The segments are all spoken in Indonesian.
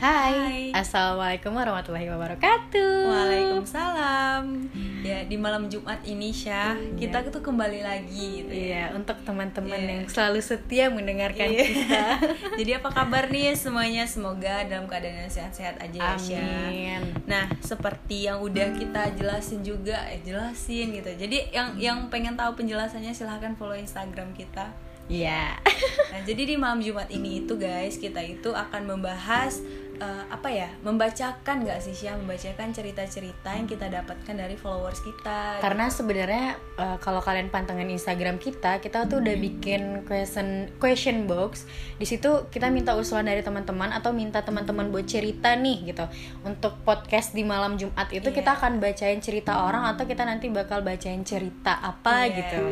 Hai. Hai. Assalamualaikum warahmatullahi wabarakatuh. Waalaikumsalam. Ya di malam Jumat ini Syah kita tuh kembali lagi gitu ya. Iya, untuk teman-teman Iya. yang selalu setia mendengarkan Iya. kita. Jadi apa kabar nih semuanya? Semoga dalam keadaan yang sehat-sehat aja ya Syah. Amin. Nah, seperti yang udah kita jelasin juga, eh jelasin gitu. Jadi yang yang pengen tahu penjelasannya silahkan follow Instagram kita. Iya. Nah, jadi di malam Jumat ini itu guys, kita itu akan membahas eh, apa ya? Membacakan nggak sih Syah? Membacakan cerita-cerita yang kita dapatkan dari followers kita. Karena sebenarnya eh, kalau kalian pantengin Instagram kita, kita tuh udah bikin question question box. Di situ kita minta usulan dari teman-teman atau minta teman-teman buat cerita nih gitu. Untuk podcast di malam Jumat itu Iya. kita akan bacain cerita orang atau kita nanti bakal bacain cerita apa Iya. gitu.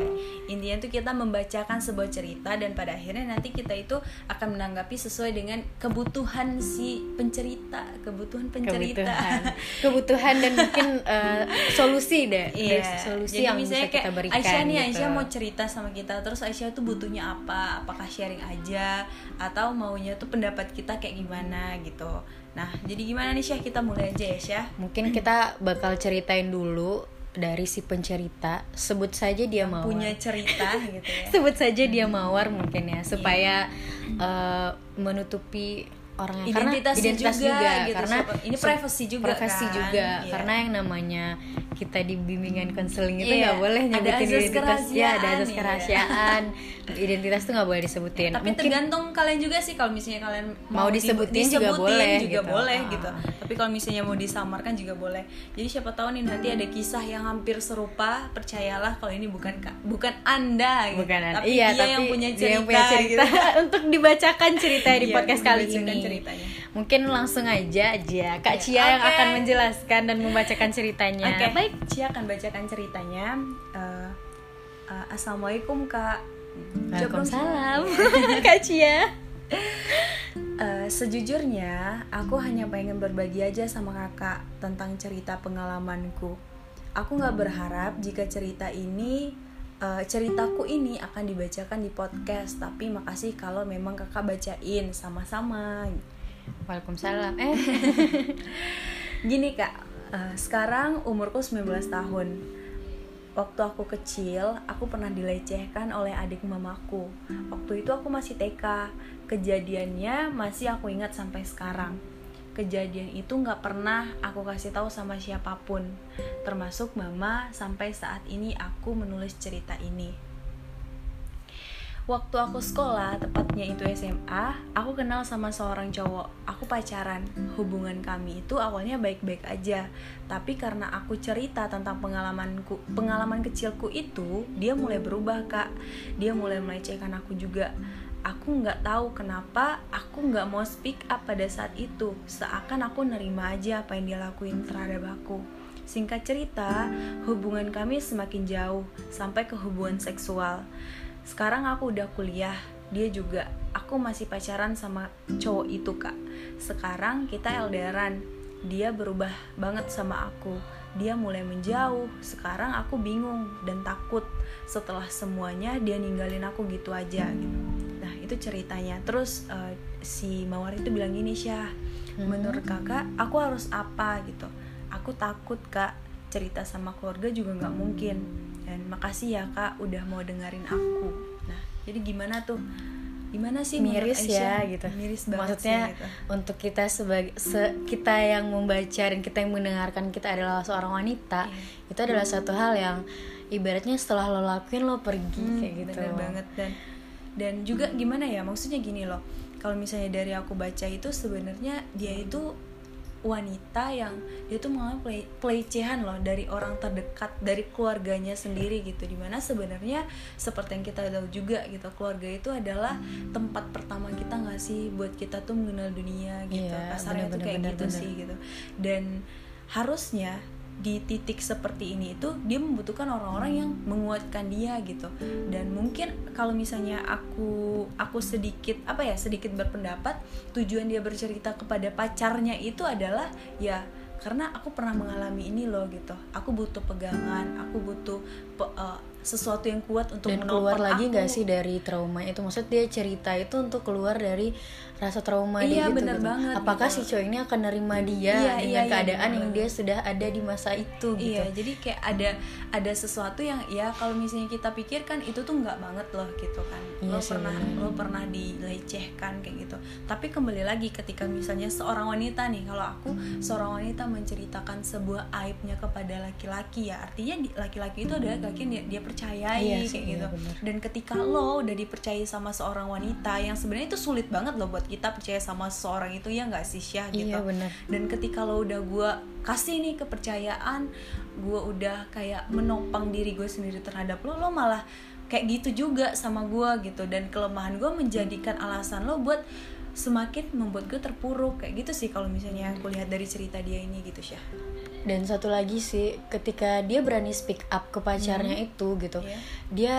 Intinya tuh kita membacakan sebuah cerita dan pada akhirnya nanti kita itu akan menanggapi sesuai dengan kebutuhan si pencerita, kebutuhan pencerita. kebutuhan kebutuhan dan mungkin eh, solusi deh Iya, Ada solusi jadi yang misalnya bisa kita kayak berikan Aisyah nih, gitu. Aisyah mau cerita sama kita, terus Aisyah tuh butuhnya apa? Apakah sharing aja atau maunya tuh pendapat kita kayak gimana gitu. Nah, jadi gimana nih Syah kita mulai aja ya Syah? mungkin kita bakal ceritain dulu dari si pencerita sebut saja dia mawar Punya cerita gitu ya. sebut saja dia mawar mungkin ya supaya eh, menutupi orang yang Identitasnya karena identitas juga, juga, gitu, karena ini privacy juga privacy kan, juga. Iya. karena yang namanya kita di bimbingan konseling itu Iya, nggak boleh ada nyebutin identitas. Ya ada azas kerahasiaan, iya. identitas tuh nggak boleh disebutin Tapi Mungkin- tergantung kalian juga sih kalau misalnya kalian Mau di- disebutin juga boleh, juga gitu. boleh Ah. gitu. Tapi kalau misalnya mau disamarkan juga boleh. Jadi siapa tahu nih nanti ada kisah yang hampir serupa, percayalah kalau ini bukan ka- bukan Anda gitu. bukan tapi iya dia tapi yang punya cerita, yang punya cerita gitu. untuk dibacakan cerita di Iya, podcast kali ini ceritanya. mungkin langsung aja aja kak Iya, Cia yang oke. akan menjelaskan dan membacakan ceritanya Oke, baik Cia akan bacakan ceritanya. Eh, eh, Assalamualaikum Kak. Waalaikumsalam kak Cia Eh, sejujurnya, aku hanya pengen berbagi aja sama kakak tentang cerita pengalamanku. Aku nggak berharap jika cerita ini, eh, ceritaku ini akan dibacakan di podcast. Tapi makasih kalau memang kakak bacain sama-sama. Waalaikumsalam eh Gini kak, eh, sekarang umurku 19 tahun. Waktu aku kecil, aku pernah dilecehkan oleh adik mamaku. Waktu itu aku masih TK. Kejadiannya masih aku ingat sampai sekarang. Kejadian itu nggak pernah aku kasih tahu sama siapa pun, termasuk mama. Sampai saat ini aku menulis cerita ini. Waktu aku sekolah, tepatnya itu SMA, aku kenal sama seorang cowok. Aku pacaran. Hubungan kami itu awalnya baik-baik aja. Tapi karena aku cerita tentang pengalamanku, pengalaman kecilku itu, dia mulai berubah, Kak. Dia mulai melecehkan aku juga. Aku nggak tahu kenapa aku nggak mau speak up pada saat itu. Seakan aku nerima aja apa yang dia lakuin terhadap aku. Singkat cerita, hubungan kami semakin jauh sampai ke hubungan seksual. Sekarang aku udah kuliah, dia juga. Aku masih pacaran sama cowok itu, Kak. Sekarang kita LDRan. Dia berubah banget sama aku. Dia mulai menjauh. Sekarang aku bingung dan takut. Setelah semuanya dia ninggalin aku gitu aja gitu. Nah, itu ceritanya. Terus eh, si Mawar itu bilang gini, Syah. Menurut Kakak, aku harus apa gitu? Aku takut, Kak. Cerita sama keluarga juga nggak mungkin dan makasih ya kak udah mau dengerin aku. Nah jadi gimana tuh? Gimana sih miris ya gitu. Miris banget maksudnya sih, gitu. untuk kita sebagai se- kita yang membaca dan kita yang mendengarkan kita adalah seorang wanita Iya. itu adalah satu hal yang ibaratnya setelah lo lakuin lo pergi Hmm, kayak gitu. bener banget. Dan dan juga gimana ya? Maksudnya gini loh. Kalau misalnya dari aku baca itu sebenarnya dia itu wanita yang dia tuh mengalami play, pelecehan loh dari orang terdekat dari keluarganya sendiri gitu. Di mana sebenarnya seperti yang kita tahu juga gitu keluarga itu adalah tempat pertama kita nggak sih buat kita tuh mengenal dunia gitu. Iya, kasarnya tuh bener, kayak bener, gitu bener. sih gitu. Dan harusnya di titik seperti ini itu dia membutuhkan orang-orang yang menguatkan dia gitu. Dan mungkin kalau misalnya aku aku sedikit apa ya sedikit berpendapat tujuan dia bercerita kepada pacarnya itu adalah ya karena aku pernah mengalami ini loh gitu. Aku butuh pegangan aku butuh pe- eh, sesuatu yang kuat untuk dan keluar lagi nggak sih dari trauma itu? Maksud dia cerita itu untuk keluar dari rasa trauma dia Iya, gitu, bener gitu. banget, apakah gitu. si cowok ini akan nerima dia Iya, dengan iya, iya, keadaan bener yang dia sudah ada di masa itu gitu Iya, jadi kayak ada ada sesuatu yang ya kalau misalnya kita pikirkan itu tuh nggak banget loh gitu kan. Iya lo pernah bener. lo pernah dilecehkan kayak gitu. Tapi kembali lagi ketika misalnya seorang wanita nih, kalau aku seorang wanita menceritakan sebuah aibnya kepada laki-laki ya, artinya laki-laki itu adalah laki yang dia, dia percayai Iya kayak gitu. iya, bener. Dan ketika lo udah dipercayai sama seorang wanita yang sebenarnya itu sulit banget loh buat kita percaya sama seorang itu ya nggak sih Syah gitu. Iya benar. Dan ketika lo udah gue kasih nih kepercayaan gue udah kayak menopang diri gue sendiri terhadap lo lo malah kayak gitu juga sama gue gitu. Dan kelemahan gue menjadikan alasan lo buat semakin membuat gue terpuruk kayak gitu sih kalau misalnya aku lihat dari cerita dia ini gitu Syah. Dan satu lagi sih ketika dia berani speak up ke pacarnya itu gitu Iya. dia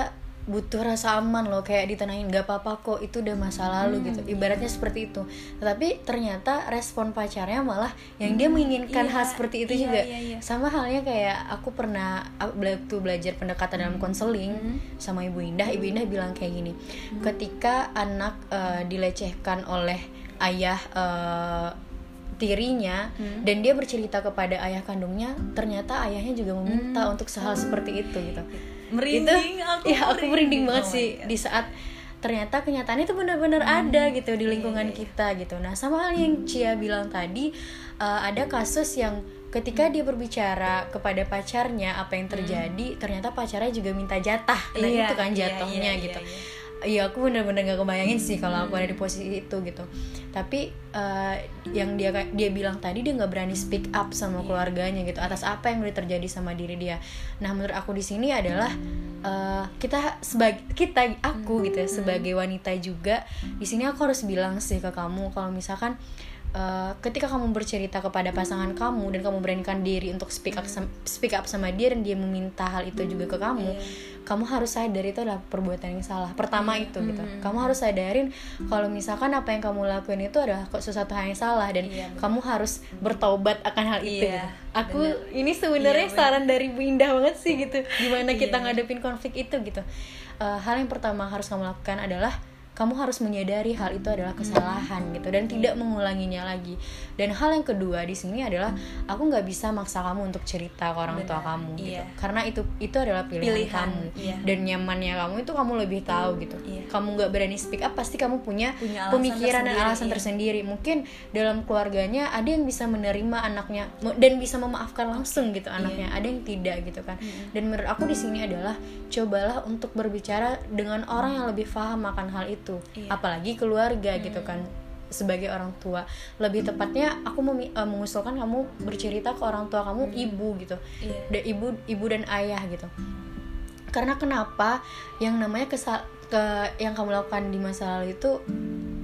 butuh rasa aman loh kayak ditenahin nggak apa-apa kok itu udah masa lalu gitu. Ibaratnya seperti itu. Tetapi ternyata respon pacarnya malah yang dia menginginkan iya, hal seperti itu iya, juga. iya, iya. sama halnya kayak aku pernah waktu belajar pendekatan dalam konseling sama ibu Indah. Ibu Indah bilang kayak gini ketika anak eh, dilecehkan oleh ayah eh, tirinya dan dia bercerita kepada ayah kandungnya ternyata ayahnya juga meminta untuk sehal seperti itu gitu merinding itu, aku ya aku merinding. banget Oh sih. di saat ternyata kenyataannya itu benar-benar ada gitu di lingkungan kita gitu. Nah sama hal yang Cia bilang tadi uh, ada kasus yang ketika dia berbicara kepada pacarnya apa yang terjadi ternyata pacarnya juga minta jatah. Nah Iya, itu kan iya, jatuhnya iya, gitu. iya, Iya aku bener-bener gak kebayangin sih kalau aku ada di posisi itu gitu. Tapi uh, yang dia dia bilang tadi dia nggak berani speak up sama keluarganya gitu atas apa yang udah terjadi sama diri dia. Nah menurut aku di sini adalah uh, kita sebagai kita aku gitu ya sebagai wanita juga di sini aku harus bilang sih ke kamu kalau misalkan uh, ketika kamu bercerita kepada pasangan kamu dan kamu beranikan diri untuk speak up sam- speak up sama dia dan dia meminta hal itu juga ke kamu kamu harus sadar itu adalah perbuatan yang salah. Pertama itu gitu. kamu harus sadarin kalau misalkan apa yang kamu lakuin itu adalah kok sesuatu hal yang salah dan Iya, benar. kamu harus bertaubat akan hal itu Iya, gitu. aku ini sebenarnya Iya, saran dari Bu Indah banget sih gitu. Gimana kita Iya. ngadepin konflik itu gitu. Eh, hal yang pertama harus kamu lakukan adalah kamu harus menyadari hal itu adalah kesalahan gitu dan tidak mengulanginya lagi dan hal yang kedua di sini adalah aku nggak bisa maksa kamu untuk cerita ke orang tua kamu gitu iya. karena itu itu adalah pilihan, Pilihan, kamu iya. dan nyamannya kamu itu kamu lebih tahu gitu Iya. kamu nggak berani speak up pasti kamu punya, Punya pemikiran dan alasan iya. tersendiri mungkin dalam keluarganya ada yang bisa menerima anaknya dan bisa memaafkan langsung gitu Iya. anaknya ada yang tidak gitu kan dan menurut aku di sini adalah cobalah untuk berbicara dengan orang yang lebih paham akan hal itu Iya. apalagi keluarga gitu kan sebagai orang tua. Lebih tepatnya aku memi- eh, mengusulkan kamu bercerita ke orang tua kamu ibu gitu. Iya. Da- ibu ibu dan ayah gitu. Karena kenapa yang namanya kesal ke yang kamu lakukan di masa lalu itu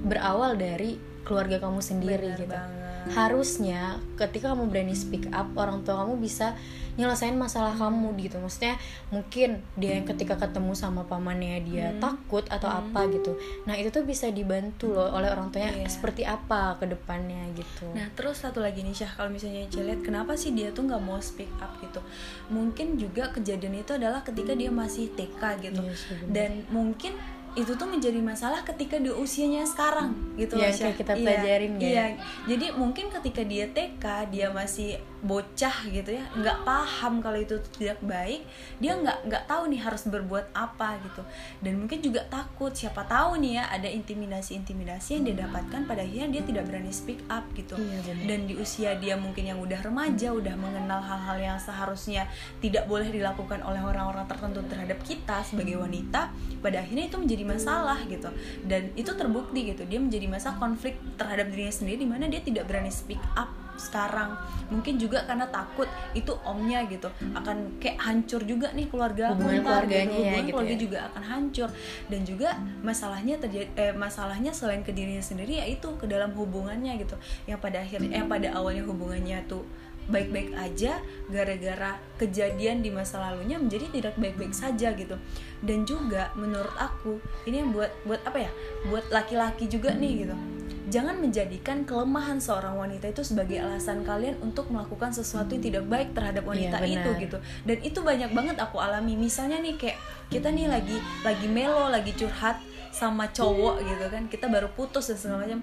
berawal dari keluarga kamu sendiri Benar gitu. banget. harusnya ketika kamu berani speak up orang tua kamu bisa nyelesain masalah kamu gitu maksudnya mungkin dia yang ketika ketemu sama pamannya dia Hmm. takut atau apa gitu nah itu tuh bisa dibantu loh oleh orang tuanya Iya. seperti apa ke depannya gitu Nah terus satu lagi nih Syah kalau misalnya Cia lihat kenapa sih dia tuh nggak mau speak up gitu Mungkin juga kejadian itu adalah ketika dia masih TK gitu Iya sih, benar. Dan mungkin itu tuh menjadi masalah ketika di usianya sekarang gitu Yang loh, Syah. kayak kita Iya, pelajarin ya. Iya Jadi mungkin ketika dia TK dia masih bocah gitu ya nggak paham kalau itu tidak baik dia nggak nggak tahu nih harus berbuat apa gitu. Dan mungkin juga takut siapa tahu nih ya ada intimidasi intimidasi yang dia dapatkan pada akhirnya dia tidak berani speak up gitu. Iya, dan di usia dia mungkin yang udah remaja udah mengenal hal-hal yang seharusnya tidak boleh dilakukan oleh orang-orang tertentu terhadap kita sebagai wanita pada akhirnya itu menjadi masalah gitu. Dan itu terbukti gitu dia menjadi masalah konflik terhadap dirinya sendiri di mana dia tidak berani speak up sekarang. Mungkin juga karena takut itu omnya gitu akan kayak hancur juga nih keluarga Hubungan ntar, keluarganya ya, hubungan gitu keluarga ya. juga akan hancur. Dan juga masalahnya terjadi eh, masalahnya selain ke dirinya sendiri yaitu ke dalam hubungannya gitu. Yang pada akhirnya yang pada awalnya hubungannya tuh baik-baik aja gara-gara kejadian di masa lalunya menjadi tidak baik-baik saja gitu. Dan juga menurut aku ini yang buat buat apa ya? Buat laki-laki juga nih gitu jangan menjadikan kelemahan seorang wanita itu sebagai alasan kalian untuk melakukan sesuatu yang tidak baik terhadap wanita Iya, itu gitu. Dan itu banyak banget aku alami. Misalnya nih kayak kita nih lagi lagi melo lagi curhat sama cowok gitu kan. Kita baru putus dan segala macam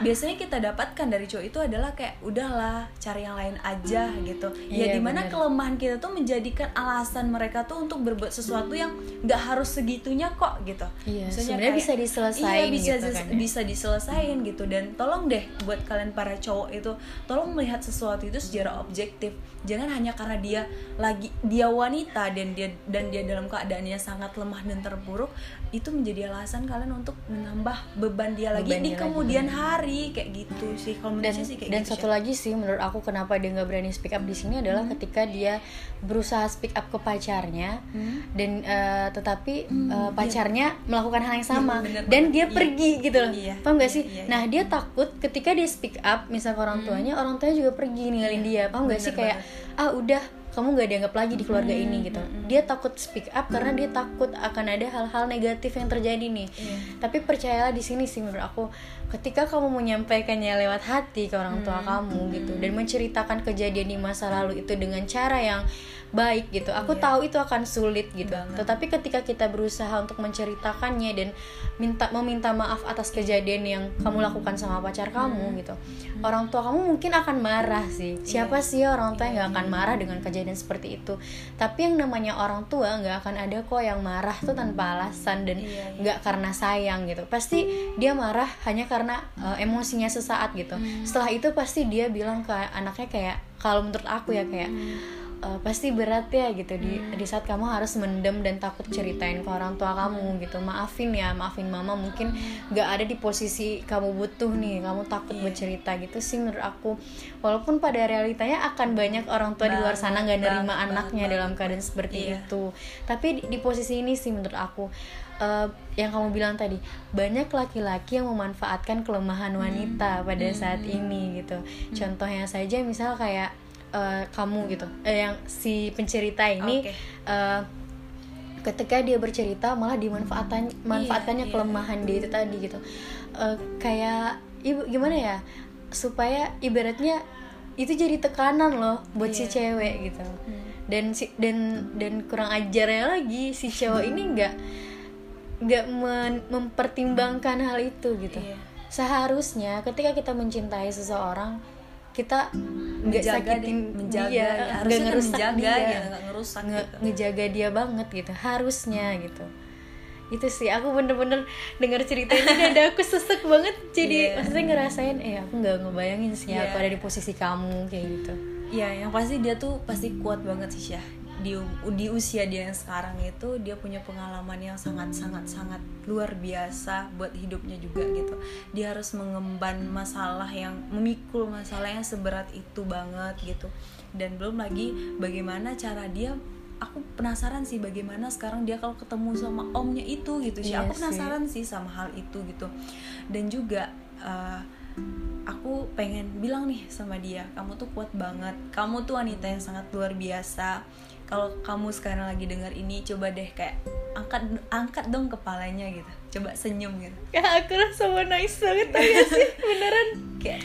biasanya kita dapatkan dari cowok itu adalah kayak udahlah cari yang lain aja gitu ya Iya, di mana benar. kelemahan kita tuh menjadikan alasan mereka tuh untuk berbuat sesuatu yang nggak harus segitunya kok gitu Misalnya sebenarnya bisa diselesain iya bisa gitu kan ya. bisa diselesain gitu dan tolong deh buat kalian para cowok itu tolong melihat sesuatu itu secara objektif jangan hanya karena dia lagi dia wanita dan dia dan dia dalam keadaannya sangat lemah dan terpuruk itu menjadi alasan kalian untuk menambah beban dia lagi Beban di dia lagi, kemudian hari kayak gitu sih. Kalau menurut dan sih kayak dan gitu satu Syah. lagi sih menurut aku kenapa dia nggak berani speak up di sini adalah ketika dia berusaha speak up ke pacarnya Hmm? dan eh, tetapi Hmm, iya. pacarnya melakukan hal yang sama bener dan dia Iya. pergi gitu loh. Iya. paham gak sih? Iya, iya, nah dia takut ketika dia speak up misal ke orang tuanya orang tuanya juga pergi ninggalin dia. Paham gak Bener sih kayak ah udah kamu gak dianggap lagi di keluarga ini gitu. Dia takut speak up karena dia takut akan ada hal-hal negatif yang terjadi nih. Iya. tapi percayalah di sini sih menurut aku ketika kamu menyampaikannya lewat hati ke orang tua kamu gitu dan menceritakan kejadian di masa lalu itu dengan cara yang baik gitu. Aku Iya. tahu itu akan sulit gitu. Banget. tetapi ketika kita berusaha untuk menceritakannya dan minta meminta maaf atas kejadian yang kamu lakukan sama pacar kamu gitu orang tua kamu mungkin akan marah sih. Siapa sih orang tua yang nggak akan marah dengan kejadian seperti itu? Tapi yang namanya orang tua nggak akan ada kok yang marah tuh tanpa alasan dan Iya, iya. nggak karena sayang gitu. Pasti dia marah hanya karena uh, emosinya sesaat gitu. Setelah itu pasti dia bilang ke anaknya kayak kalau menurut aku ya kayak "Eh, pasti berat ya gitu. Di di saat kamu harus mendem dan takut ceritain ke orang tua kamu gitu. Maafin ya maafin mama mungkin nggak ada di posisi kamu butuh nih kamu takut Iya. bercerita gitu sih menurut aku. Walaupun pada realitanya akan banyak orang tua di luar sana nggak nerima banget, anaknya banget, dalam keadaan seperti Iya. itu. Tapi di, di posisi ini sih menurut aku eh, yang kamu bilang tadi banyak laki-laki yang memanfaatkan kelemahan Hmm. wanita pada saat ini gitu. Contohnya saja misal kayak eh, kamu gitu eh, yang si pencerita ini Oke. eh, ketika dia bercerita malah dimanfaatkan iya. kelemahan dia itu tadi gitu Eh, kayak ibu gimana ya supaya ibaratnya itu jadi tekanan loh buat si Iya. cewek gitu Hmm. dan si dan dan kurang ajarnya lagi si cowok ini nggak nggak mempertimbangkan hal itu gitu Iya. seharusnya ketika kita mencintai seseorang kita nggak sakitin deh, menjaga dia ya. harusnya kan ngerusak menjaga dia ya ngerusak nge- gitu. ngejaga dia banget gitu harusnya gitu itu sih aku bener-bener denger cerita ini ada aku sesek banget jadi Iya. maksudnya ngerasain eh aku nggak ngebayangin sih Iya. aku ada di posisi kamu kayak gitu Iya, yang pasti dia tuh pasti kuat banget sih Syah. Di, di usia dia yang sekarang itu dia punya pengalaman yang sangat sangat sangat luar biasa buat hidupnya juga gitu. Dia harus mengemban masalah yang memikul masalah yang seberat itu banget gitu. Dan belum lagi bagaimana cara dia aku penasaran sih bagaimana sekarang dia kalau ketemu sama omnya itu gitu sih. Iya aku sih. penasaran sih sama hal itu gitu. Dan juga eh, aku pengen bilang nih sama dia kamu tuh kuat banget kamu tuh wanita yang sangat luar biasa kalau kamu sekarang lagi dengar ini coba deh kayak angkat angkat dong kepalanya gitu. Coba senyum gitu. Ya aku rasa mau nice banget gak sih beneran. Kayak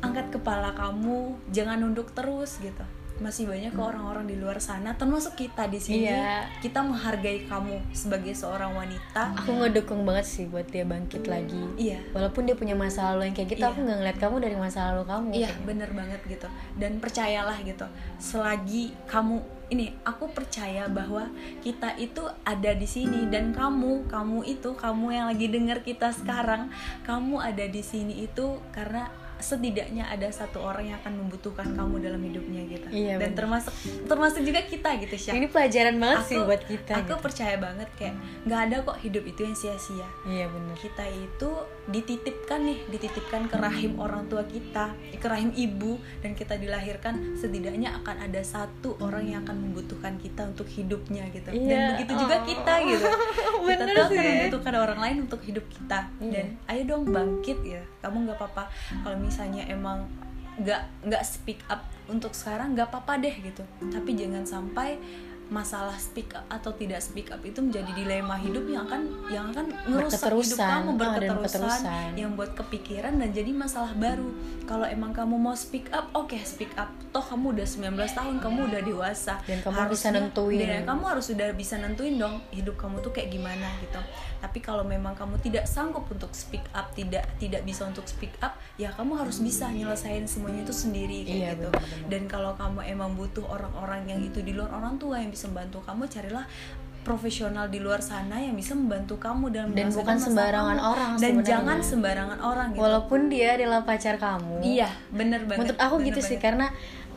angkat kepala kamu jangan nunduk terus gitu. Masih banyak kok orang-orang di luar sana termasuk kita di sini. Iya. kita menghargai kamu sebagai seorang wanita. Aku ngedukung banget sih buat dia bangkit lagi. Iya. Walaupun dia punya masa lalu yang kayak gitu Iya. aku nggak ngeliat kamu dari masa lalu kamu. Iya kayak bener banget gitu. Dan percayalah gitu Selagi kamu Ini aku percaya bahwa Kita itu ada di sini Dan kamu Kamu itu Kamu yang lagi denger kita sekarang Kamu ada di sini itu Karena setidaknya ada satu orang yang akan membutuhkan kamu dalam hidupnya gitu Iya, dan bener. termasuk termasuk juga kita gitu Syah ini pelajaran banget sih Aku- buat kita aku gitu. percaya banget kayak nggak ada kok hidup itu yang sia-sia iya bener kita itu dititipkan nih dititipkan ke rahim orang tua kita ke rahim ibu dan kita dilahirkan setidaknya akan ada satu orang yang akan membutuhkan kita untuk hidupnya gitu. Dan Iya. begitu juga Oh. kita gitu. Kita tuh akan membutuhkan orang lain untuk hidup kita. Iya. dan ayo dong bangkit ya. Kamu nggak apa-apa. Kalau misalnya emang nggak nggak speak up untuk sekarang nggak apa-apa deh gitu. Tapi jangan sampai masalah speak up atau tidak speak up itu menjadi dilema hidup yang akan yang akan ngerusak hidup kamu Ah, berketerusan berketerusan. yang buat kepikiran dan jadi masalah baru kalau emang kamu mau speak up oke speak up toh kamu udah 19 tahun kamu udah dewasa Dan kamu bisa nentuin. dan kamu harus sudah bisa nentuin dong hidup kamu tuh kayak gimana gitu tapi kalau memang kamu tidak sanggup untuk speak up tidak tidak bisa untuk speak up ya kamu harus bisa nyelesain semuanya itu sendiri kayak Iya, gitu benar-benar. dan kalau kamu emang butuh orang-orang yang itu di luar orang tua yang bisa membantu kamu carilah profesional di luar sana yang bisa membantu kamu dalam Dan bukan sembarangan kamu. orang dan sebenarnya. jangan sembarangan orang gitu walaupun dia adalah pacar kamu iya bener banget menurut aku bener gitu sih banget. karena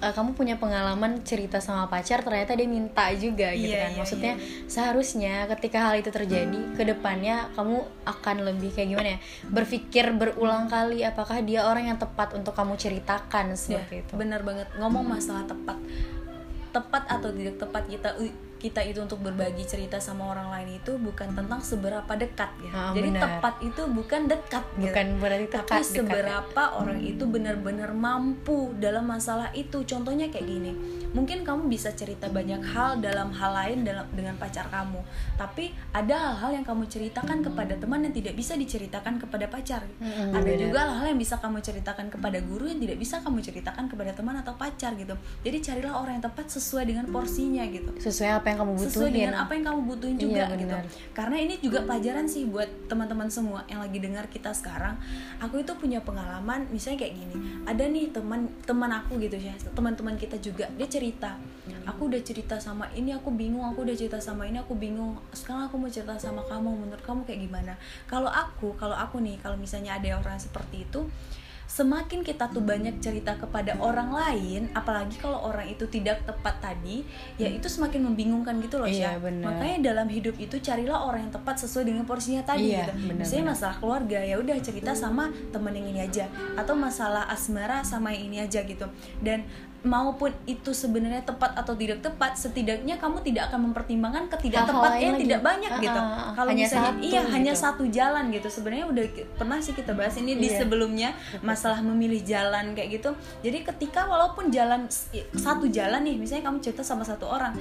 uh, kamu punya pengalaman cerita sama pacar ternyata dia minta juga gitu Iya, kan iya, maksudnya seharusnya ketika hal itu terjadi ke depannya kamu akan lebih kayak gimana ya berpikir berulang kali apakah dia orang yang tepat untuk kamu ceritakan seperti Ya, itu bener banget ngomong masalah tepat tepat atau tidak tepat kita kita itu untuk berbagi cerita sama orang lain itu bukan tentang seberapa dekat ya Ah, jadi benar. tepat itu bukan dekat gitu. bukan berarti tapi dekat dekat seberapa orang itu benar-benar mampu dalam masalah itu contohnya kayak gini mungkin kamu bisa cerita banyak hal dalam hal lain dalam dengan pacar kamu. Tapi ada hal-hal yang kamu ceritakan kepada teman yang tidak bisa diceritakan kepada pacar. Mm-mm, ada benar. juga hal-hal yang bisa kamu ceritakan kepada guru yang tidak bisa kamu ceritakan kepada teman atau pacar gitu. Jadi carilah orang yang tepat sesuai dengan porsinya gitu. Sesuai apa yang kamu butuhin. sesuai dengan apa yang kamu butuhin juga Iya, gitu. Karena ini juga pelajaran sih buat teman-teman semua yang lagi dengar kita sekarang. Aku itu punya pengalaman misalnya kayak gini. Ada nih teman teman aku gitu ya teman-teman kita juga. Dia cerita aku udah cerita sama ini aku bingung aku udah cerita sama ini aku bingung. Sekarang aku mau cerita sama kamu menurut kamu kayak gimana? Kalau aku kalau aku nih kalau misalnya ada orang seperti itu semakin kita tuh banyak cerita kepada orang lain apalagi kalau orang itu tidak tepat tadi ya itu semakin membingungkan gitu loh Iya, benar. makanya dalam hidup itu carilah orang yang tepat sesuai dengan porsinya tadi Iya, gitu. benar, misalnya benar. masalah keluarga ya udah cerita sama temen yang ini aja. Atau masalah asmara sama yang ini aja gitu. Dan maupun itu sebenarnya tepat atau tidak tepat setidaknya kamu tidak akan mempertimbangkan ketidak Hal-hal tepatnya lain lagi. tidak banyak Ah, gitu ah, ah. kalau Hanya misalnya satu iya hanya gitu. satu jalan gitu sebenarnya udah pernah sih kita bahas ini di Iya. sebelumnya masalah memilih jalan kayak gitu jadi ketika walaupun jalan satu jalan nih misalnya kamu cerita sama satu orang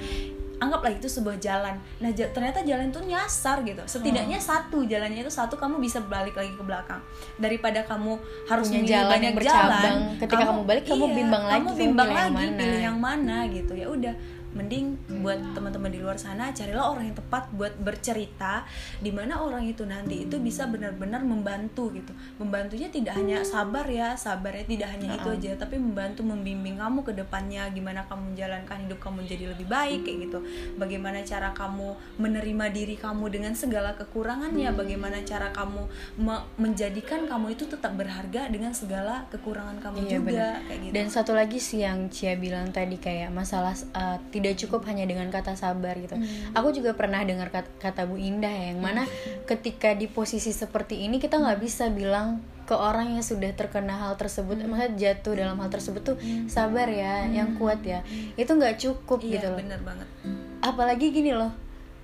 anggaplah itu sebuah jalan. Nah ternyata jalan itu nyasar gitu. Setidaknya satu jalannya itu satu kamu bisa balik lagi ke belakang. Daripada kamu harus Punya jalan banyak yang bercabang. jalan Ketika kamu balik, kamu bimbang lagi, kamu kamu bimbang pilih yang lagi mana. pilih yang mana gitu. Ya udah mending buat teman-teman di luar sana carilah orang yang tepat buat bercerita di mana orang itu nanti itu bisa benar-benar membantu gitu. Membantunya tidak hanya sabar ya sabarnya tidak hanya itu aja tapi membantu membimbing kamu ke depannya gimana kamu menjalankan hidup kamu menjadi lebih baik kayak gitu. Bagaimana cara kamu menerima diri kamu dengan segala kekurangannya bagaimana cara kamu me- menjadikan kamu itu tetap berharga dengan segala kekurangan kamu Iya, juga kayak gitu. Dan satu lagi sih yang Cia bilang tadi kayak masalah uh, tidak cukup hanya dengan kata sabar gitu. Hmm. Aku juga pernah dengar kata, kata Bu Indah ya, yang mana ketika di posisi seperti ini kita nggak bisa bilang ke orang yang sudah terkena hal tersebut, Hmm. maksudnya jatuh dalam hal tersebut tuh sabar ya, yang kuat ya. Itu nggak cukup iya gitu loh. bener banget Apalagi gini loh.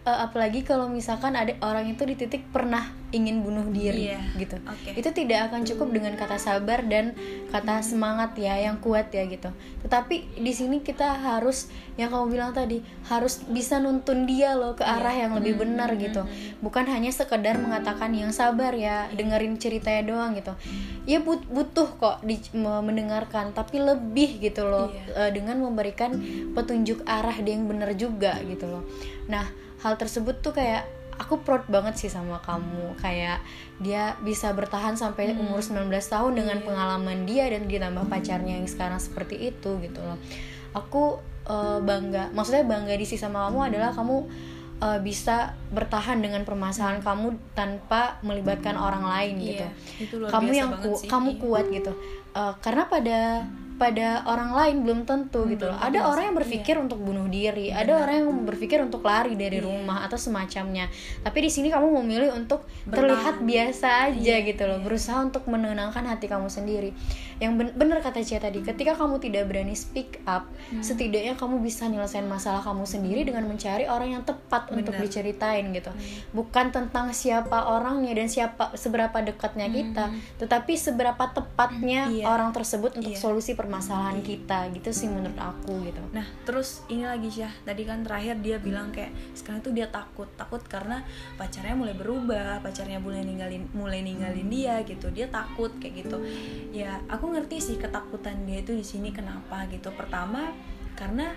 Uh, apalagi kalau misalkan ada orang itu di titik pernah ingin bunuh diri Iya, gitu. oke. itu tidak akan cukup dengan kata sabar dan kata semangat ya yang kuat ya gitu. Tetapi di sini kita harus yang kamu bilang tadi harus bisa nuntun dia loh ke arah Iya. yang lebih benar gitu. bukan hanya sekedar mengatakan yang sabar ya dengerin ceritanya doang gitu. Ya but- butuh kok di, me- mendengarkan tapi lebih gitu loh. Iya. eh, dengan memberikan petunjuk arah dia yang benar juga gitu loh. Nah hal tersebut tuh kayak aku proud banget sih sama kamu kayak dia bisa bertahan sampai Hmm. umur 19 tahun dengan Iya. pengalaman dia dan ditambah pacarnya yang sekarang seperti itu gitu loh aku eh, bangga maksudnya bangga di sisi sama kamu adalah kamu eh, bisa bertahan dengan permasalahan kamu tanpa melibatkan orang lain gitu Iya, itu luar kamu biasa yang ku- sih. kamu Iya. kuat gitu Eh, karena pada pada orang lain belum tentu gitu loh. belum Ada tentu orang yang berpikir untuk bunuh diri, ada orang yang berpikir untuk lari dari Iya. rumah atau semacamnya. Tapi di sini kamu memilih untuk Bertahan. terlihat biasa aja Iya, gitu loh, berusaha untuk menenangkan hati kamu sendiri. Yang ben- bener kata Cia tadi, ketika kamu tidak berani speak up, Hmm. setidaknya kamu bisa nyelesain masalah kamu sendiri dengan mencari orang yang tepat untuk Benar. diceritain gitu. Bukan tentang siapa orangnya dan siapa seberapa dekatnya kita, tetapi seberapa tepatnya Hmm. Iya. orang tersebut untuk Iya. solusi permasalahan permasalahan kita gitu sih menurut aku gitu Nah, terus ini lagi Syah, tadi kan terakhir dia bilang kayak sekarang tuh dia takut, takut karena pacarnya mulai berubah, pacarnya mulai ninggalin mulai ninggalin dia gitu. Dia takut kayak gitu. Ya, aku ngerti sih ketakutan dia itu di sini kenapa gitu. Pertama, karena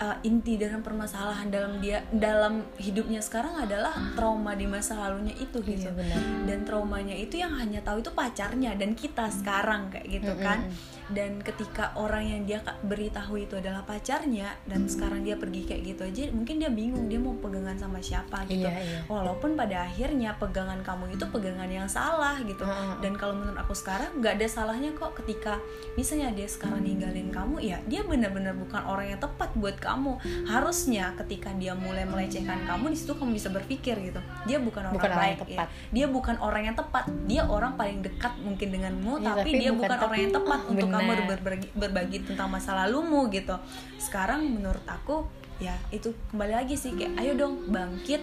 uh, inti dalam permasalahan dalam dia dalam hidupnya sekarang adalah trauma di masa lalunya itu gitu. Iya, benar. Dan traumanya itu yang hanya tahu itu pacarnya dan kita sekarang kayak gitu kan Mm-mm. Dan ketika orang yang dia beritahu itu adalah pacarnya dan sekarang dia pergi kayak gitu aja mungkin dia bingung dia mau pegangan sama siapa gitu Iya, iya. walaupun pada akhirnya pegangan kamu itu pegangan yang salah gitu dan kalau menurut aku sekarang nggak ada salahnya kok ketika misalnya dia sekarang ninggalin kamu ya dia benar-benar bukan orang yang tepat buat kamu harusnya ketika dia mulai melecehkan kamu di situ kamu bisa berpikir gitu dia bukan orang Bukan orang baik yang ya. tepat. dia bukan orang yang tepat dia orang paling dekat mungkin denganmu Ya, tapi, tapi dia bukan bukan orang yang tepat untuk Benar. Kamu berbagi, berbagi tentang masa lalumu gitu. Sekarang menurut aku ya itu kembali lagi sih kayak ayo dong bangkit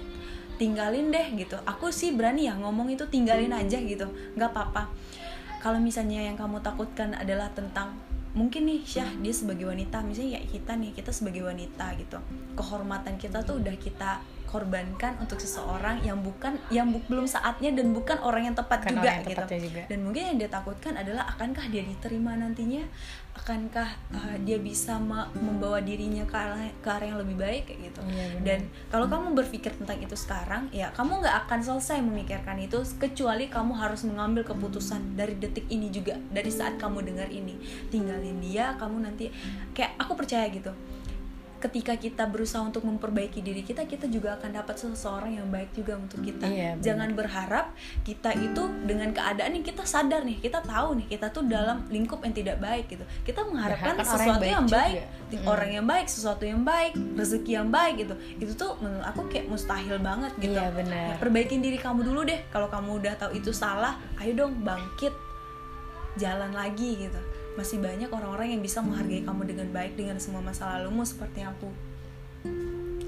tinggalin deh gitu. Aku sih berani ya ngomong itu tinggalin aja gitu. Nggak apa-apa. Kalau misalnya yang kamu takutkan adalah tentang mungkin nih Syah dia sebagai wanita misalnya ya kita nih kita sebagai wanita gitu. Kehormatan kita tuh udah kita korbankan untuk seseorang yang bukan yang bu- belum saatnya dan bukan orang yang tepat Bukan juga yang gitu. juga. dan mungkin yang dia takutkan adalah akankah dia diterima nantinya? Akankah uh, dia bisa me- membawa dirinya ke arah, ke arah yang lebih baik kayak gitu. Iya, dan kalau kamu berpikir tentang itu sekarang ya kamu nggak akan selesai memikirkan itu kecuali kamu harus mengambil keputusan dari detik ini juga dari saat kamu dengar ini. Tinggalin dia kamu nanti kayak aku percaya gitu ketika kita berusaha untuk memperbaiki diri kita kita juga akan dapat seseorang yang baik juga untuk kita. Iya, jangan berharap kita itu dengan keadaan yang kita sadar nih kita tahu nih kita tuh dalam lingkup yang tidak baik gitu. Kita mengharapkan Berharapkan sesuatu yang yang baik baik, juga. Mm. orang yang baik sesuatu yang baik rezeki yang baik gitu. Itu tuh menurut aku kayak mustahil banget gitu. Iya, benar. Ya, perbaikin diri kamu dulu deh. Kalau kamu udah tahu itu salah ayo dong bangkit. Jalan lagi gitu masih banyak orang-orang yang bisa menghargai kamu dengan baik dengan semua masa lalumu seperti aku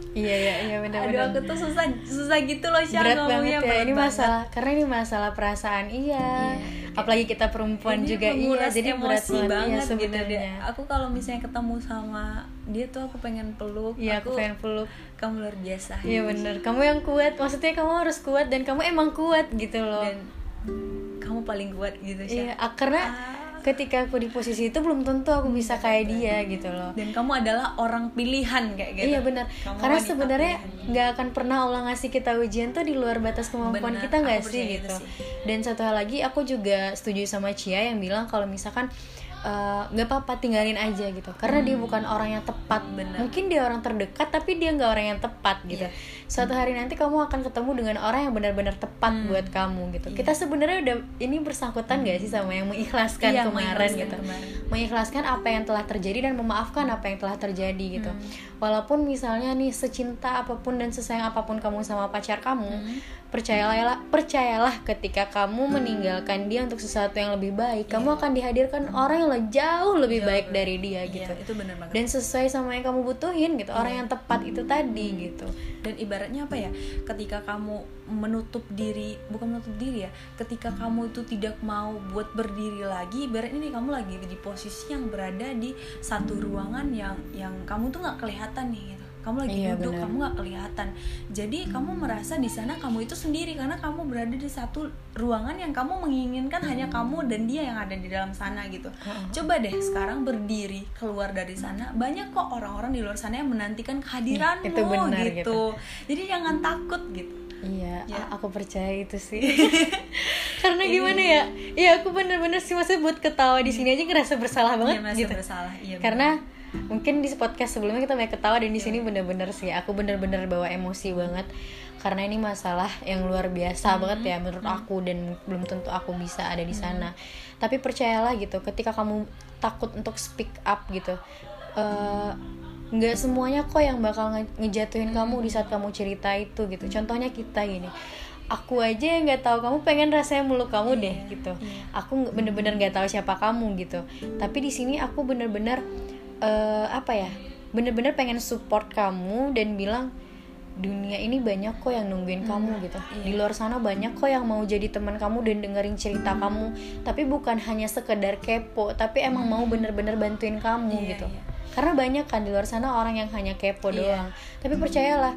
iya iya iya benar aduh aku tuh susah susah gitu loh Syah berat banget ngomongnya ya berat ini banget. masalah karena ini masalah perasaan iya, Iya, apalagi kita perempuan Ini juga iya jadi berat emosi banget, banget iya, gitu deh. Aku kalau misalnya ketemu sama dia tuh aku pengen peluk. iya aku pengen peluk kamu luar biasa. iya bener kamu yang kuat maksudnya kamu harus kuat dan kamu emang kuat gitu loh Dan kamu paling kuat gitu iya Syah. ah, karena Ah. Ketika aku di posisi itu belum tentu aku bisa kayak dia gitu loh Dan kamu adalah orang pilihan kayak gitu. Iya benar. Kamu Karena sebenarnya nggak akan pernah Allah ngasih kita ujian tuh di luar batas kemampuan Benar, kita nggak sih gitu. sih. Dan satu hal lagi aku juga setuju sama Cia yang bilang kalau misalkan eh, nggak apa-apa tinggalin aja gitu. Karena dia bukan orang yang tepat. Hmm. Benar. Mungkin dia orang terdekat tapi dia nggak orang yang tepat gitu. Iya. Suatu hari nanti kamu akan ketemu dengan orang yang benar-benar tepat Hmm. buat kamu gitu. Iya. Kita sebenarnya udah ini bersangkutan gak sih sama yang mengikhlaskan Iya, kemarin mengikhlaskan gitu kemarin. mengikhlaskan apa yang telah terjadi dan memaafkan apa yang telah terjadi gitu. Hmm. Walaupun misalnya nih secinta apa pun dan sesayang apa pun kamu sama pacar kamu, Hmm. percayalah percayalah ketika kamu meninggalkan dia untuk sesuatu yang lebih baik, kamu akan dihadirkan orang yang jauh lebih Jauh baik lebih- dari dia Iya, gitu. itu benar banget. Dan sesuai sama yang kamu butuhin gitu, orang yang tepat itu tadi gitu. dan ibaratnya apa ya ketika kamu menutup diri bukan menutup diri ya ketika kamu itu tidak mau buat berdiri lagi ibaratnya nih kamu lagi di posisi yang berada di satu ruangan yang yang kamu tuh nggak kelihatan nih kamu lagi Iya, duduk benar. kamu nggak kelihatan jadi kamu merasa di sana kamu itu sendiri karena kamu berada di satu ruangan yang kamu menginginkan hanya kamu dan dia yang ada di dalam sana gitu coba deh sekarang berdiri keluar dari sana banyak kok orang-orang di luar sana yang menantikan kehadiranmu itu benar gitu. gitu. Jadi jangan takut gitu. Iya, Ya. aku percaya itu sih. Karena gimana ya? Iya, aku bener-bener sih maksudnya buat ketawa di sini aja ngerasa bersalah banget Iya, merasa gitu. bersalah. Iya. Karena mungkin di podcast sebelumnya kita banyak ketawa dan di sini bener-bener sih aku bener-bener bawa emosi banget karena ini masalah yang luar biasa banget ya menurut aku dan belum tentu aku bisa ada di sana. Tapi percayalah gitu, ketika kamu takut untuk speak up gitu, eh, nggak semuanya kok yang bakal nge- ngejatuhin kamu di saat kamu cerita itu gitu. Contohnya kita gini. Aku aja yang nggak tahu kamu pengen rasanya meluk kamu deh gitu. Aku nggak- bener-bener nggak tahu siapa kamu gitu. Tapi di sini aku bener-bener eh, apa ya? Bener-bener pengen support kamu dan bilang dunia ini banyak kok yang nungguin kamu gitu iya. di luar sana banyak kok yang mau jadi teman kamu dan dengerin cerita kamu tapi bukan hanya sekedar kepo tapi emang mau bener-bener bantuin kamu Iya, gitu iya. karena banyak kan di luar sana orang yang hanya kepo Iya. doang tapi percayalah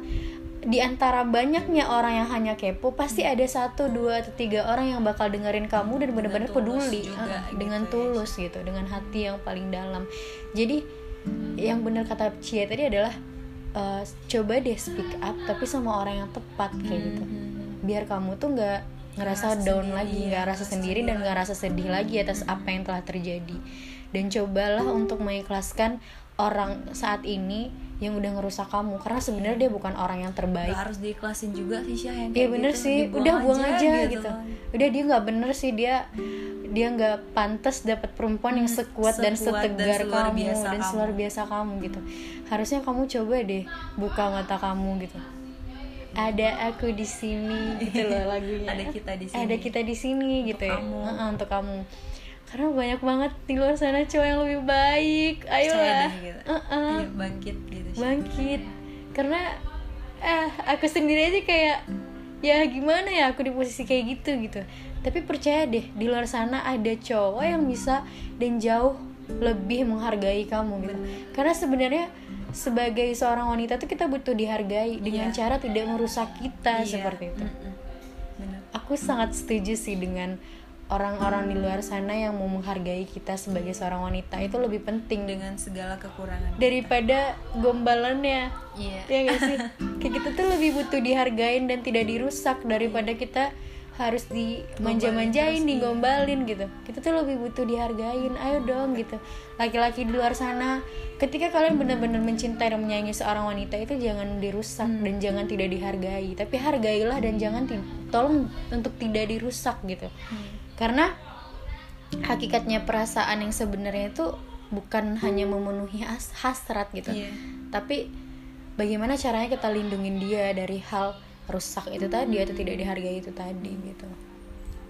di antara banyaknya orang yang hanya kepo pasti ada satu dua atau tiga orang yang bakal dengerin kamu dan bener-bener tulus peduli. juga Ah, gitu dengan ya. tulus gitu dengan hati yang paling dalam. Jadi yang benar kata Cia tadi adalah eh, coba deh speak up tapi sama orang yang tepat kayak gitu. biar kamu tuh nggak ngerasa Ngerasa down sendiri, lagi ya, nggak rasa ngerasa sendiri dan nggak rasa sedih lagi atas apa yang telah terjadi. Dan cobalah untuk mengikhlaskan orang saat ini yang udah ngerusak kamu karena sebenarnya dia bukan orang yang terbaik Gak harus diikhlasin juga sih Syah yang Iya kayak bener gitu. sih, udah buang aja, gitu. kan. Udah dia nggak bener sih dia dia nggak pantas dapat perempuan yang sekuat, dan Hmm, sekuat dan setegar seluar kamu biasa dan seluar biasa kamu gitu. Harusnya kamu coba deh buka mata kamu gitu. Ada aku di sini gitu loh lagunya. Ada kita di sini. Ada kita di sini gitu ya. kamu. Heeh, untuk kamu. Karena banyak banget di luar sana cowok yang lebih baik. Ayolah. gitu. Heeh Ayo bangkit gitu bangkit karena eh aku sendiri aja kayak ya gimana ya aku di posisi kayak gitu gitu tapi percaya deh di luar sana ada cowok yang bisa dan jauh lebih menghargai kamu gitu karena sebenarnya sebagai seorang wanita tuh kita butuh dihargai dengan Iya. cara tidak merusak kita Iya. seperti itu. Bener. aku sangat setuju sih dengan orang-orang di luar sana yang mau menghargai kita sebagai seorang wanita itu lebih penting dengan segala kekurangan daripada gombalannya iya ya gak sih kayak kita tuh lebih butuh dihargain dan tidak dirusak daripada kita harus dimanja-manjain, digombalin gitu. Kita tuh lebih butuh dihargain. Ayo dong gitu. Laki-laki di luar sana, ketika kalian benar-benar mencintai dan menyayangi seorang wanita itu jangan dirusak dan jangan tidak dihargai. Tapi hargailah dan jangan tolong untuk tidak dirusak gitu. Karena hakikatnya perasaan yang sebenarnya itu bukan hanya memenuhi has- hasrat gitu. Iya. tapi bagaimana caranya kita lindungin dia dari hal rusak itu tadi atau tidak dihargai itu tadi gitu.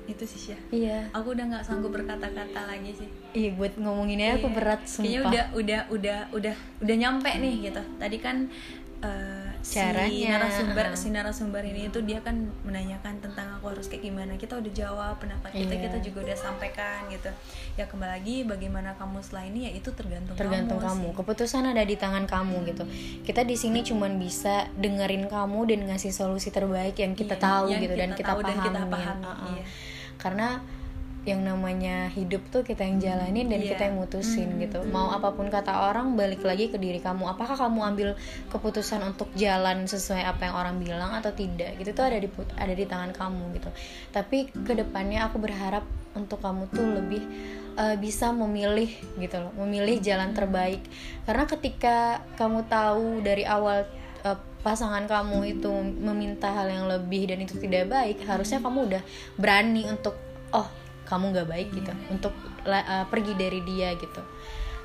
Itu sih Syah. Iya. Aku udah nggak sanggup berkata-kata lagi sih. Iya buat ngomonginnya aku Iya. berat kayaknya sumpah. udah udah udah udah udah nyampe nih gitu. Tadi kan eh, si Caranya, narasumber uh. si narasumber ini itu dia kan menanyakan tentang aku harus kayak gimana kita udah jawab pendapat kita Iya. kita juga udah sampaikan gitu ya kembali lagi bagaimana kamu setelah ini ya itu tergantung tergantung kamu sih. keputusan ada di tangan kamu gitu kita di sini cuman bisa dengerin kamu dan ngasih solusi terbaik yang kita Iya, tahu yang gitu dan kita kita tahu dan pahami kita pahami, Uh-uh. iya. karena yang namanya hidup tuh kita yang jalanin dan Iya. kita yang mutusin Hmm. gitu. Mau apa pun kata orang balik lagi ke diri kamu. Apakah kamu ambil keputusan untuk jalan sesuai apa yang orang bilang atau tidak? Gitu tuh ada di ada di tangan kamu gitu. Tapi ke depannya aku berharap untuk kamu tuh lebih uh, bisa memilih gitu loh memilih jalan terbaik. Karena ketika kamu tahu dari awal uh, pasangan kamu itu meminta hal yang lebih dan itu tidak baik harusnya kamu udah berani untuk oh kamu nggak baik gitu untuk la- uh, pergi dari dia gitu.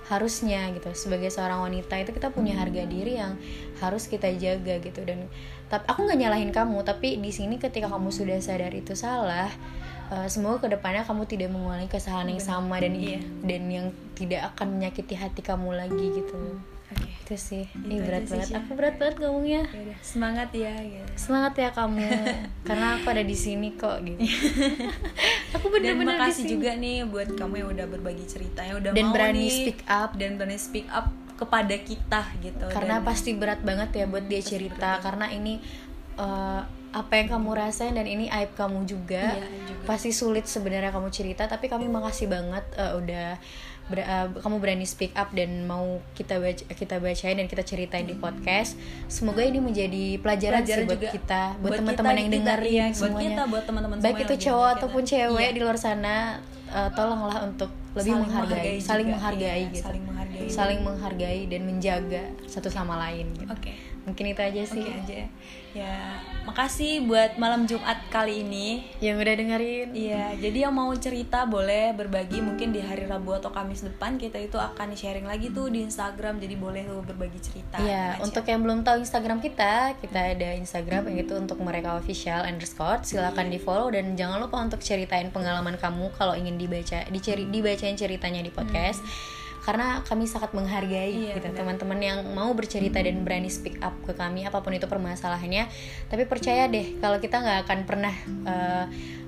Harusnya gitu sebagai seorang wanita itu kita punya harga diri yang harus kita jaga gitu. Dan tapi aku nggak nyalahin kamu tapi di sini ketika kamu sudah sadar itu salah uh, semoga ke depannya kamu tidak mengulangi kesalahan yang sama dan Iya. dan yang tidak akan menyakiti hati kamu lagi gitu. Itu sih. Ih, berat banget. Aku berat banget ngomongnya. Ya semangat ya gitu. semangat ya kamu. Karena aku ada di sini kok gitu. Aku bener-bener makasih sini. juga nih buat kamu yang udah berbagi cerita yang udah Dan mau berani nih, speak up. dan berani speak up kepada kita gitu. Karena Dan- pasti berat banget ya buat dia cerita. karena ini eh, apa yang kamu rasain dan ini aib kamu juga, Iya, juga. pasti sulit sebenarnya kamu cerita tapi kami makasih banget eh, udah ber- eh, kamu berani speak up dan mau kita baca, kita bacain dan kita ceritain di podcast semoga ini menjadi pelajaran, Pelajaran sih buat juga. kita buat Buat teman-teman yang dengerin iya, buat semuanya kita, buat teman-teman baik itu lagi cowok ataupun kita. cewek Iya. di luar sana eh, tolonglah untuk lebih Saling menghargai, menghargai saling juga, menghargai iya, gitu saling menghargai. saling menghargai dan menjaga satu sama lain gitu. oke mungkin itu aja sih Oke aja ya makasih buat malam Jumat kali ini yang udah dengerin Iya, jadi yang mau cerita boleh berbagi mungkin di hari Rabu atau Kamis depan kita itu akan sharing lagi tuh di Instagram jadi boleh tuh berbagi cerita. Ya, aja. untuk yang belum tahu Instagram kita, kita ada Instagram yang itu untuk mereka official underscore. Silakan di follow dan jangan lupa untuk ceritain pengalaman kamu kalau ingin dibaca, diceri, dibacain ceritanya di podcast. Karena kami sangat menghargai Iya, gitu teman-teman yang mau bercerita dan berani speak up ke kami apa pun itu permasalahannya. Tapi percaya deh kalau kita nggak akan pernah eh,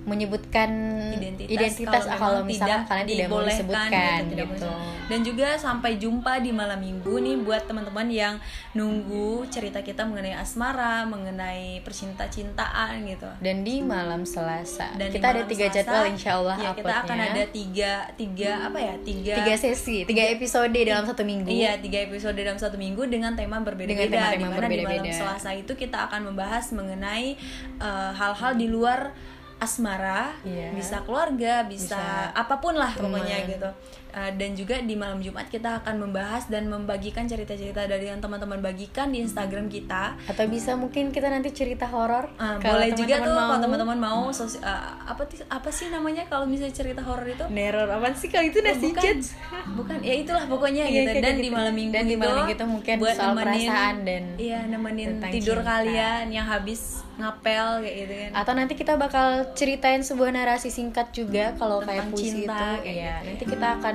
menyebutkan identitas, identitas ah, kalau, memang misalkan kalian tidak mau disebutkan gitu, tidak gitu. boleh. Dan juga sampai jumpa di malam minggu nih buat teman-teman yang nunggu cerita kita mengenai asmara, mengenai percinta-cintaan gitu. Dan di malam Selasa Dan kita ada tiga Selasa, jadwal insya Allah ya, kita akan ada tiga tiga apa ya tiga tiga sesi, tiga episode dalam satu minggu. Iya, tiga episode dalam satu minggu dengan tema berbeda-beda. Dengan tema-tema Di mana di malam. Selasa itu kita akan membahas mengenai eh, hal-hal di luar asmara, Iya. bisa keluarga, bisa, Bisa apa pun lah teman. pokoknya gitu. Eh, dan juga di malam Jumat kita akan membahas dan membagikan cerita-cerita dari yang teman-teman bagikan di Instagram kita. Atau bisa mungkin kita nanti cerita horor. Kalau boleh juga tuh mau. kalau teman-teman mau sosi- eh, apa apa sih namanya kalau misalnya cerita horor itu? Neror apa sih kalau itu nasi bukan, judge? bukan ya itulah pokoknya Iya, gitu kayak dan gitu. di malam minggu Dan di malam itu minggu itu mungkin buat soal nemenin- perasaan dan iya nemenin tidur cinta. kalian yang habis ngapel kayak gitu kan atau nanti kita bakal ceritain sebuah narasi singkat juga kalau kayak puisi cinta, itu kayak ya gitu. nanti kita akan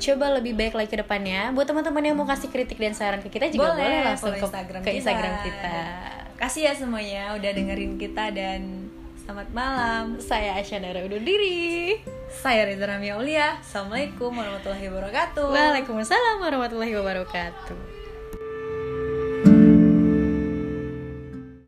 coba lebih baik lagi ke depannya buat teman-teman yang mau kasih kritik dan saran ke kita juga boleh, langsung follow ke Instagram ke Instagram kita. kasih ya semuanya udah dengerin kita dan selamat malam Saya Aisyah undur diri. saya Reza Ramia Aulia assalamualaikum warahmatullahi wabarakatuh Waalaikumsalam warahmatullahi wabarakatuh.